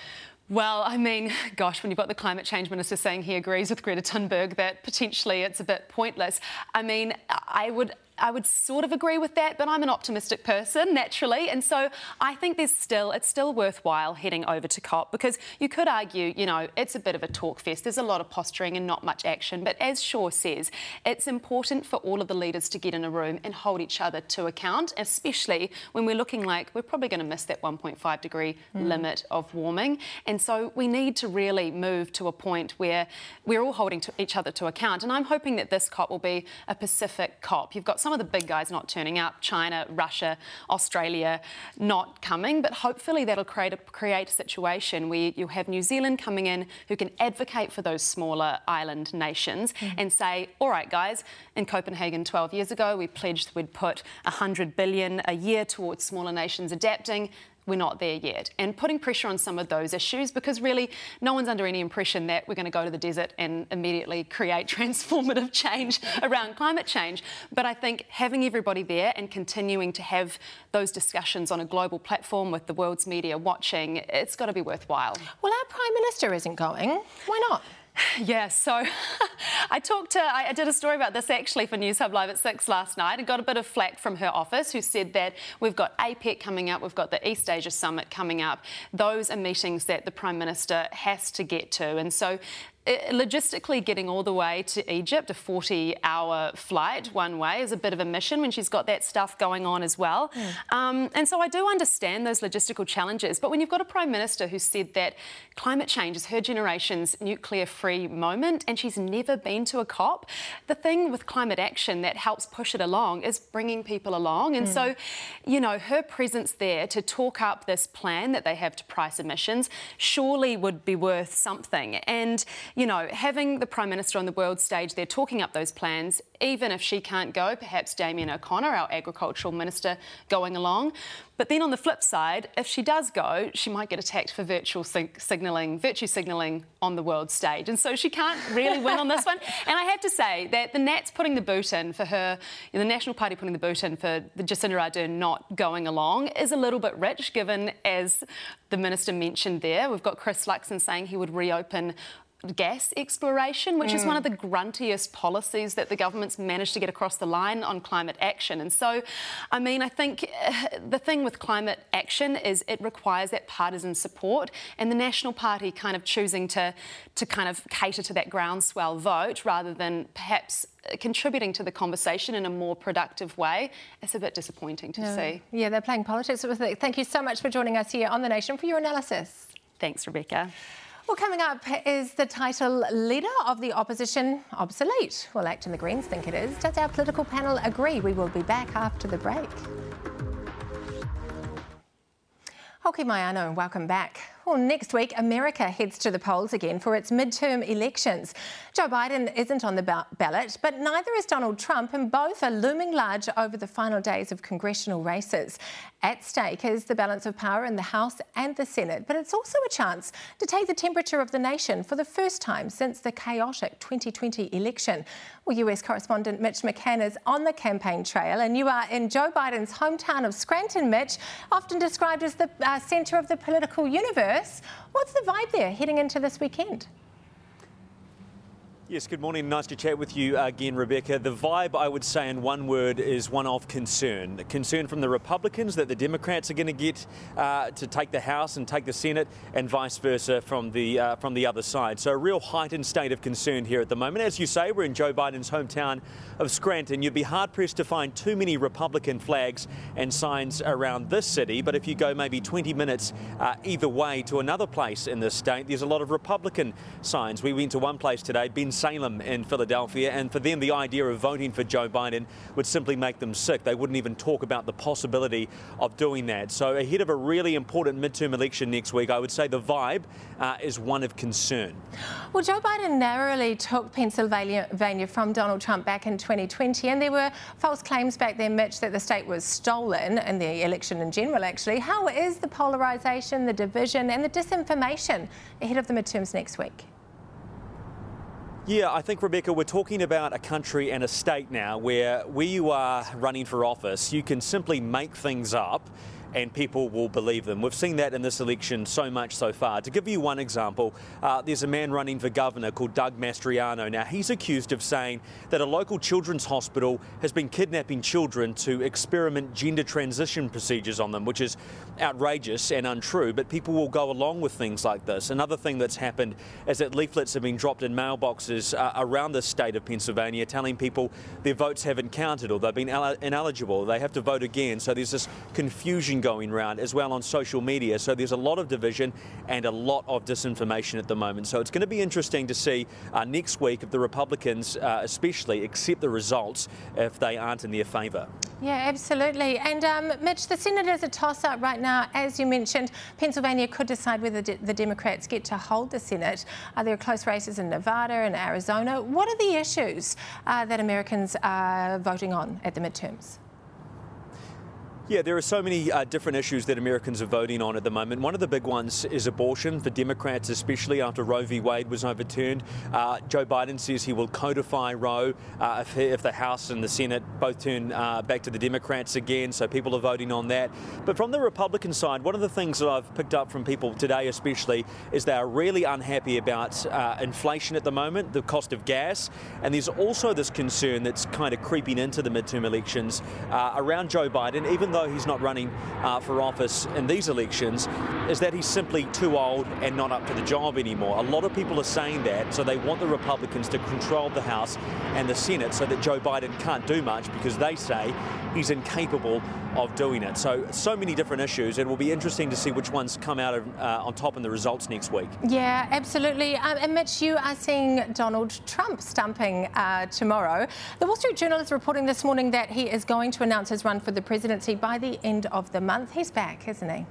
I mean, [laughs] gosh, when you've got the climate change minister saying he agrees with Greta Thunberg that potentially it's a bit pointless, I mean, I would I would sort of agree with that, but I'm an optimistic person naturally, and so I think there's still it's still worthwhile heading over to COP because you could argue, you know, it's a bit of a talk fest. There's a lot of posturing and not much action, but as Shaw says, it's important for all of the leaders to get in a room and hold each other to account, especially when we're looking like we're probably going to miss that 1.5 degree mm. limit of warming, and so we need to really move to a point where we're all holding each other to account. And I'm hoping that this COP will be a Pacific COP. You've got some of the big guys not turning up, China, Russia, Australia not coming, but hopefully that'll create a, create a situation where you'll have New Zealand coming in who can advocate for those smaller island nations mm. and say, all right, guys, in Copenhagen 12 years ago, we pledged we'd put 100 billion a year towards smaller nations adapting we're not there yet. And putting pressure on some of those issues because really no one's under any impression that we're going to go to the desert and immediately create [laughs] transformative change around climate change. But I think having everybody there and continuing to have those discussions on a global platform with the world's media watching, it's got to be worthwhile. Well, our Prime Minister isn't going. Why not? [sighs] Yeah, so [laughs] I talked to, I did a story about this actually for Newshub Live at 6 last night and got a bit of flack from her office who said that we've got APEC coming up, we've got the East Asia Summit coming up. Those are meetings that the Prime Minister has to get to. And so logistically getting all the way to Egypt, a 40 hour flight one way, is a bit of a mission when she's got that stuff going on as well. Mm. Um, and so I do understand those logistical challenges. But when you've got a Prime Minister who said that climate change is her generation's nuclear free moment and she's never been to a COP, the thing with climate action that helps push it along is bringing people along. And mm. so, you know, her presence there to talk up this plan that they have to price emissions surely would be worth something. And you know, having the Prime Minister on the world stage, they're talking up those plans, even if she can't go, perhaps Damien O'Connor, our Agricultural Minister, going along. But then on the flip side, if she does go, she might get attacked for virtual sig- signalling, virtue signalling on the world stage. And so she can't really win on this one. [laughs] And I have to say that the Nats putting the boot in for her, the National Party putting the boot in for the Jacinda Ardern not going along is a little bit rich, given, as the Minister mentioned there, we've got Chris Luxon saying he would reopen gas exploration, which mm. is one of the gruntiest policies that the government's managed to get across the line on climate action. And so, I mean, I think uh, [sighs] the thing with climate action is it requires that partisan support, and the National Party kind of choosing to, to kind of cater to that groundswell vote rather than perhaps contributing to the conversation in a more productive way, it's a bit disappointing to yeah. see. Yeah, they're playing politics with it. Thank you so much for joining us here on The Nation for your analysis. Thanks, Rebecca. Well, coming up is the title Leader of the Opposition obsolete? Well, Act and the Greens think it is. Does our political panel agree? We will be back after the break. Hoki Maiano, welcome back. Well, next week, America heads to the polls again for its midterm elections. Joe Biden isn't on the ballot, but neither is Donald Trump, and both are looming large over the final days of congressional races. At stake is the balance of power in the House and the Senate, but it's also a chance to take the temperature of the nation for the first time since the chaotic 2020 election. Well, US correspondent Mitch McCann is on the campaign trail, and you are in Joe Biden's hometown of Scranton, Mitch, often described as the uh, centre of the political universe. What's the vibe there heading into this weekend? Yes, good morning. Nice to chat with you again, Rebecca. The vibe, I would say, in one word, is one of concern. Concern from the Republicans that the Democrats are going to get uh, to take the House and take the Senate, and vice versa from the uh, from the other side. So, a real heightened state of concern here at the moment. As you say, we're in Joe Biden's hometown of Scranton. You'd be hard pressed to find too many Republican flags and signs around this city. But if you go maybe 20 minutes uh, either way to another place in this state, there's a lot of Republican signs. We went to one place today, Ben Salem in Philadelphia, and for them, the idea of voting for Joe Biden would simply make them sick. They wouldn't even talk about the possibility of doing that. So, ahead of a really important midterm election next week, I would say the vibe uh, is one of concern. Well, Joe Biden narrowly took Pennsylvania from Donald Trump back in 2020, and there were false claims back then, Mitch, that the state was stolen in the election in general, actually. How is the polarisation, the division, and the disinformation ahead of the midterms next week? Yeah, I think, Rebecca, we're talking about a country and a state now where, where you are running for office, you can simply make things up and people will believe them. We've seen that in this election so much so far. To give you one example, uh, there's a man running for governor called Doug Mastriano. Now, he's accused of saying that a local children's hospital has been kidnapping children to experiment gender transition procedures on them, which is outrageous and untrue, but people will go along with things like this. Another thing that's happened is that leaflets have been dropped in mailboxes uh, around the state of Pennsylvania telling people their votes haven't counted or they've been ineligible, they have to vote again. So there's this confusion going around as well on social media. So there's a lot of division and a lot of disinformation at the moment. So it's going to be interesting to see uh, next week if the Republicans, uh, especially, accept the results if they aren't in their favour. Yeah, absolutely. And um, Mitch, the Senate is a toss up right now. Now, as you mentioned, Pennsylvania could decide whether the Democrats get to hold the Senate. Are there close races in Nevada and Arizona? What are the issues uh, that Americans are voting on at the midterms? Yeah, there are so many uh, different issues that Americans are voting on at the moment. One of the big ones is abortion for Democrats, especially after Roe v. Wade was overturned. Uh, Joe Biden says he will codify Roe uh, if, if, the House and the Senate both turn uh, back to the Democrats again. So people are voting on that. But from the Republican side, one of the things that I've picked up from people today, especially, is they are really unhappy about uh, inflation at the moment, the cost of gas, and there's also this concern that's kind of creeping into the midterm elections uh, around Joe Biden, even though he's not running uh, for office in these elections, is that he's simply too old and not up to the job anymore. A lot of people are saying that, so they want the Republicans to control the House and the Senate so that Joe Biden can't do much because they say he's incapable of doing it. So, so many different issues. And it will be interesting to see which ones come out of, uh, on top in the results next week. Yeah, absolutely. Um, and Mitch, you are seeing Donald Trump stumping uh, tomorrow. The Wall Street Journal is reporting this morning that he is going to announce his run for the presidency by the end of the month. He's back, isn't he?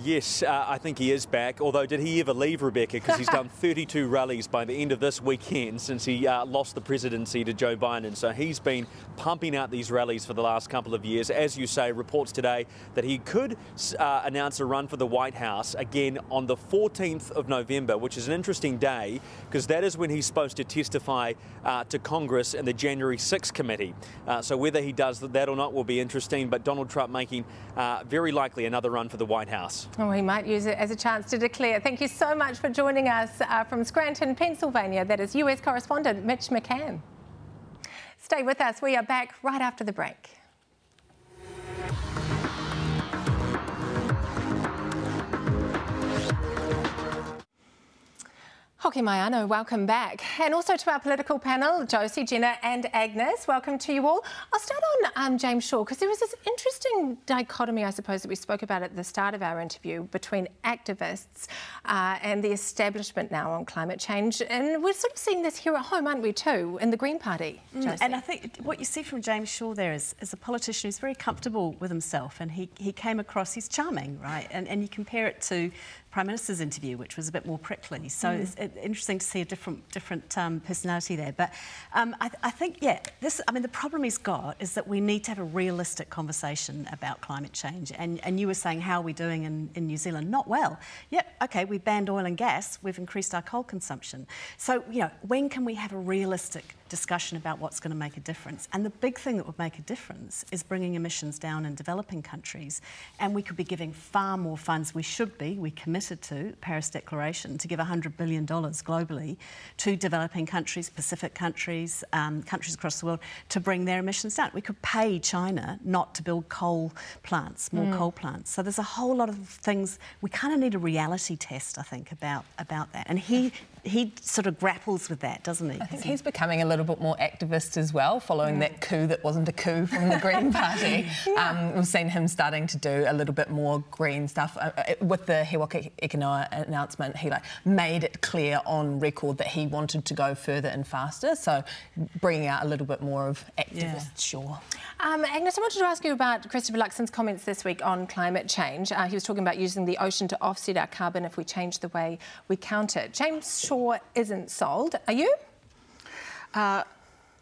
Yes, uh, I think he is back. Although, did he ever leave Rebecca? Because he's done [laughs] 32 rallies by the end of this weekend since he uh, lost the presidency to Joe Biden. So he's been pumping out these rallies for the last couple of years. As you say, reports today that he could uh, announce a run for the White House again on the 14th of November, which is an interesting day because that is when he's supposed to testify uh, to Congress in the January 6th committee. Uh, so whether he does that or not will be interesting. But Donald Trump making uh, very likely another run for the White House. Oh, he might use it as a chance to declare. Thank you so much for joining us uh, from Scranton, Pennsylvania. That is US correspondent Mitch McCann. Stay with us. We are back right after the break. Hoki Maiano, welcome back. And also to our political panel, Josie, Jenna and Agnes, welcome to you all. I'll start on um, James Shaw because there was this interesting dichotomy, I suppose, that we spoke about at the start of our interview between activists uh, and the establishment now on climate change. And we're sort of seeing this here at home, aren't we, too, in the Green Party, mm, And I think what you see from James Shaw there is, is a politician who's very comfortable with himself and he, he came across, he's charming, right? And, and you compare it to Prime Minister's interview, which was a bit more prickly. So mm. it's interesting to see a different different um, personality there. But um, I, I, think, yeah, this. I mean, the problem he's got is that we need to have a realistic conversation about climate change. And and you were saying how are we doing in, in New Zealand? Not well. Yep. Okay, we banned oil and gas. We've increased our coal consumption. So you know, when can we have a realistic discussion about what's going to make a difference. And the big thing that would make a difference is bringing emissions down in developing countries. And we could be giving far more funds. We should be. We committed to Paris Declaration to give $100 billion globally to developing countries, Pacific countries, um, countries across the world to bring their emissions down. We could pay China not to build coal plants, more mm. coal plants. So there's a whole lot of things. We kind of need a reality test, I think, about about that. And he he sort of grapples with that, doesn't he? I think he's becoming a little bit more activist as well, following mm. that coup that wasn't a coup from the Green [laughs] Party. yeah. um, we've seen him starting to do a little bit more green stuff. Uh, uh with the He Waka announcement, he like made it clear on record that he wanted to go further and faster. So bringing out a little bit more of activist, yeah. sure. Um, Agnes, I wanted to ask you about Christopher Luxon's comments this week on climate change. Uh, he was talking about using the ocean to offset our carbon if we change the way we count it. James Shaw isn't sold. Are you? Uh,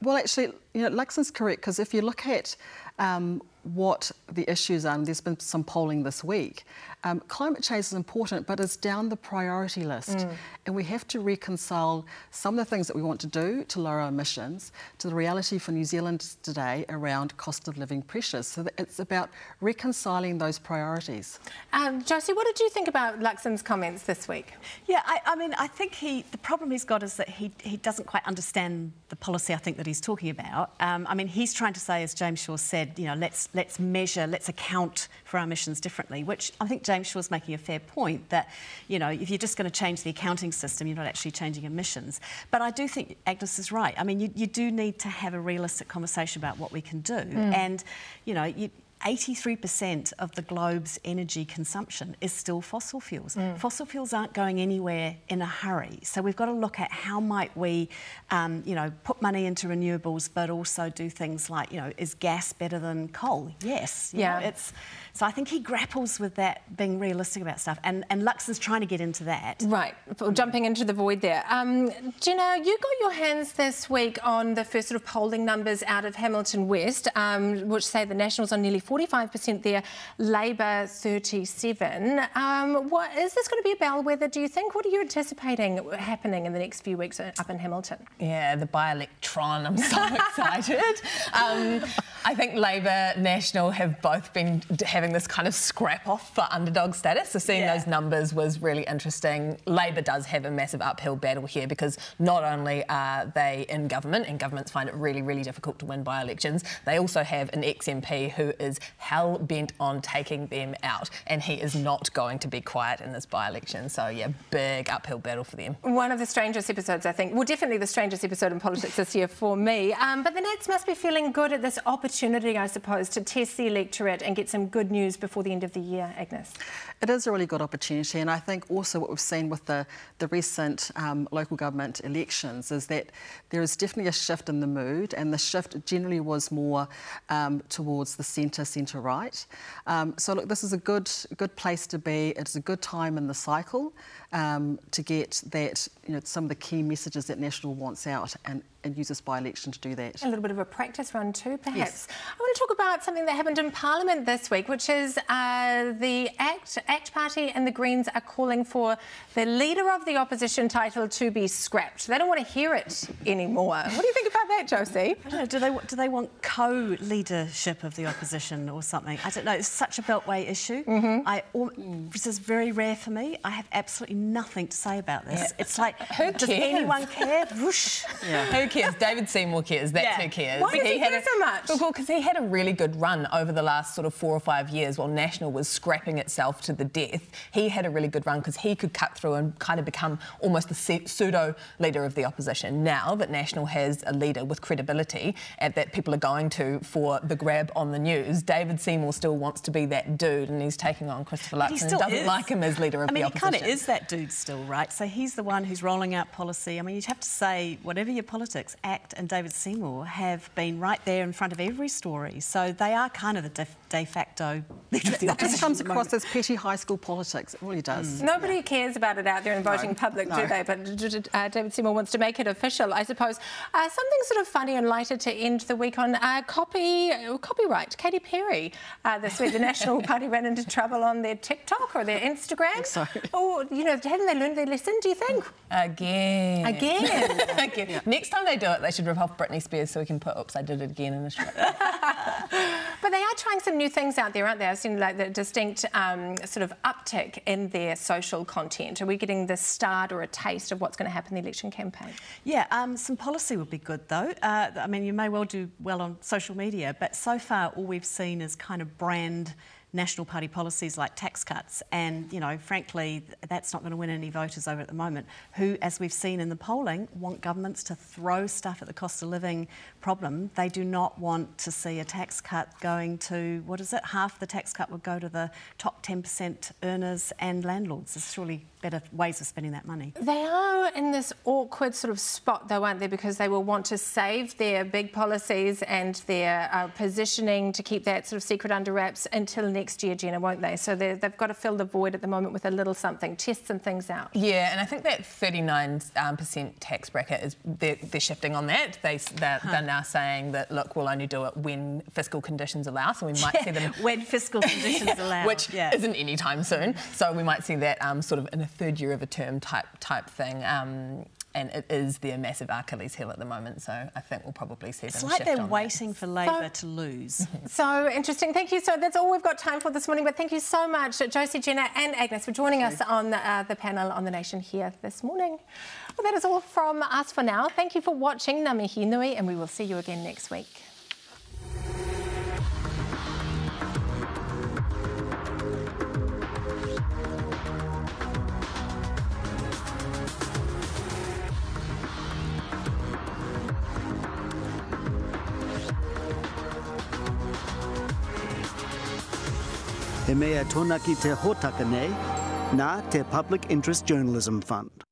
well, actually, you know, Luxon's correct because if you look at um, what the issues are, and there's been some polling this week, um, climate change is important, but it's down the priority list. Mm. And we have to reconcile some of the things that we want to do to lower our emissions to the reality for New Zealand today around cost of living pressures. So it's about reconciling those priorities. Um, Josie, what did you think about Luxon's comments this week? Yeah, I, I mean, I think he, the problem he's got is that he, he doesn't quite understand the policy I think that he's talking about. Um, I mean, he's trying to say, as James Shaw said, you know, let's, let's measure, let's account for our emissions differently, which I think James Shaw's making a fair point that, you know, if you're just going to change the accounting system, you're not actually changing emissions. But I do think Agnes is right. I mean, you, you do need to have a realistic conversation about what we can do. Mm. And, you know, you, 83% of the globe's energy consumption is still fossil fuels. Mm. Fossil fuels aren't going anywhere in a hurry. So we've got to look at how might we, um, you know, put money into renewables, but also do things like, you know, is gas better than coal? Yes. yeah. Know, it's so I think he grapples with that, being realistic about stuff. And, and Lux is trying to get into that. Right, jumping into the void there. Um, Gina, you got your hands this week on the first sort of polling numbers out of Hamilton West, um, which say the Nationals are nearly 45% there, Labor 37. Um, what, is this going to be a bellwether, do you think? What are you anticipating happening in the next few weeks up in Hamilton? Yeah, the by-electron, I'm so [laughs] excited. Um, I think Labor, National have both been having this kind of scrap off for underdog status. So seeing yeah. those numbers was really interesting. Labor does have a massive uphill battle here because not only are they in government, and governments find it really, really difficult to win by elections, they also have an ex MP who is hell bent on taking them out. And he is not going to be quiet in this by election. So, yeah, big uphill battle for them. One of the strangest episodes, I think. Well, definitely the strangest episode in politics this year for me. Um, but the Nats must be feeling good at this opportunity, I suppose, to test the electorate and get some good news before the end of the year, Agnes? It is a really good opportunity, and I think also what we've seen with the, the recent um, local government elections is that there is definitely a shift in the mood, and the shift generally was more um, towards the centre, centre right. Um, so, look, this is a good, good place to be. It's a good time in the cycle um, to get that, you know, some of the key messages that National wants out and, and use this by-election to do that. A little bit of a practice run too, perhaps. Yes. I want to talk about something that happened in Parliament this week, which is uh, the ACT, ACT Party and the Greens are calling for the Leader of the Opposition title to be scrapped. They don't want to hear it anymore. What do you think about that, Josie? I don't know, do they do they want co-leadership of the opposition or something? I don't know. It's such a beltway issue. Mm-hmm. I this is very rare for me. I have absolutely nothing to say about this. Yeah. It's like Who does cares? anyone care? [laughs] Whoosh. Who cares? David Seymour cares. That's Yeah. who cares. Why does he had care a- so much? Well, because he had a really good run over the last sort of four or five years while National was scrapping itself to the death. He had a really good run because he could cut through and kind of become almost the pseudo leader of the opposition. Now that National has a leader with credibility and that people are going to for the grab on the news, David Seymour still wants to be that dude and he's taking on Christopher he Luxon and doesn't is. like him as leader of I mean, the he opposition. kind of is that dude still, right? So he's the one who's rolling out policy. I mean, you'd have to say, whatever your politics, ACT and David Seymour have been right there in front of every story. So they are kind of the de, de facto [laughs] leader of the opposition. It comes across as petty high school politics. It really Mm. does. Nobody cares about it out there in the voting public, do they? But uh, David Seymour wants to make it official, I suppose. Uh, something sort of funny and lighter to end the week on uh, copy copyright. Katy Perry uh, this week, the National [laughs] Party ran into trouble on their TikTok or their Instagram. Sorry. Oh, you know, hadn't they learned their lesson? Do you think? Again. Again. [laughs] Again. Next time they do it, they should rip off Britney Spears so we can put "Oops, I did it again" in the show. But they are trying some new things out there, aren't there? I've seen like the distinct um, sort of uptick in their social content. Are we getting the start or a taste of what's going to happen in the election campaign? Yeah, um, some policy would be good though. Uh, I mean, you may well do well on social media, but so far all we've seen is kind of brand National Party policies like tax cuts, and you know, frankly, that's not going to win any voters over at the moment. Who, as we've seen in the polling, want governments to throw stuff at the cost of living problem. They do not want to see a tax cut going to what is it? Half the tax cut would go to the top 10% earners and landlords. There's surely better ways of spending that money. They are in this awkward sort of spot, though, aren't they? Because they will want to save their big policies and their uh, positioning to keep that sort of secret under wraps until next year, Jenna, won't they? So they've got to fill the void at the moment with a little something, test some things out. Yeah, and I think that 39 um, percent tax bracket is they're, they're shifting on that. They they're, they're now saying that look, we'll only do it when fiscal conditions allow. So we might see them [laughs] when fiscal conditions [laughs] allow. which yeah. isn't any time soon. So we might see that um, sort of in a third year of a term type type thing. Um, and it is their massive Achilles heel at the moment. So I think we'll probably see It's them It's like they're on that. waiting for Labor to lose. [laughs] So interesting. Thank you. So that's all we've got time for this morning. But thank you so much, Josie, Jenna, and Agnes, for joining us on uh, the panel on the Nation here this morning. Well, that is all from us for now. Thank you for watching. Ngā mihi nui, and we will see you again next week. Mea tōna ki te hōtaka nei, nā te Public Interest Journalism Fund.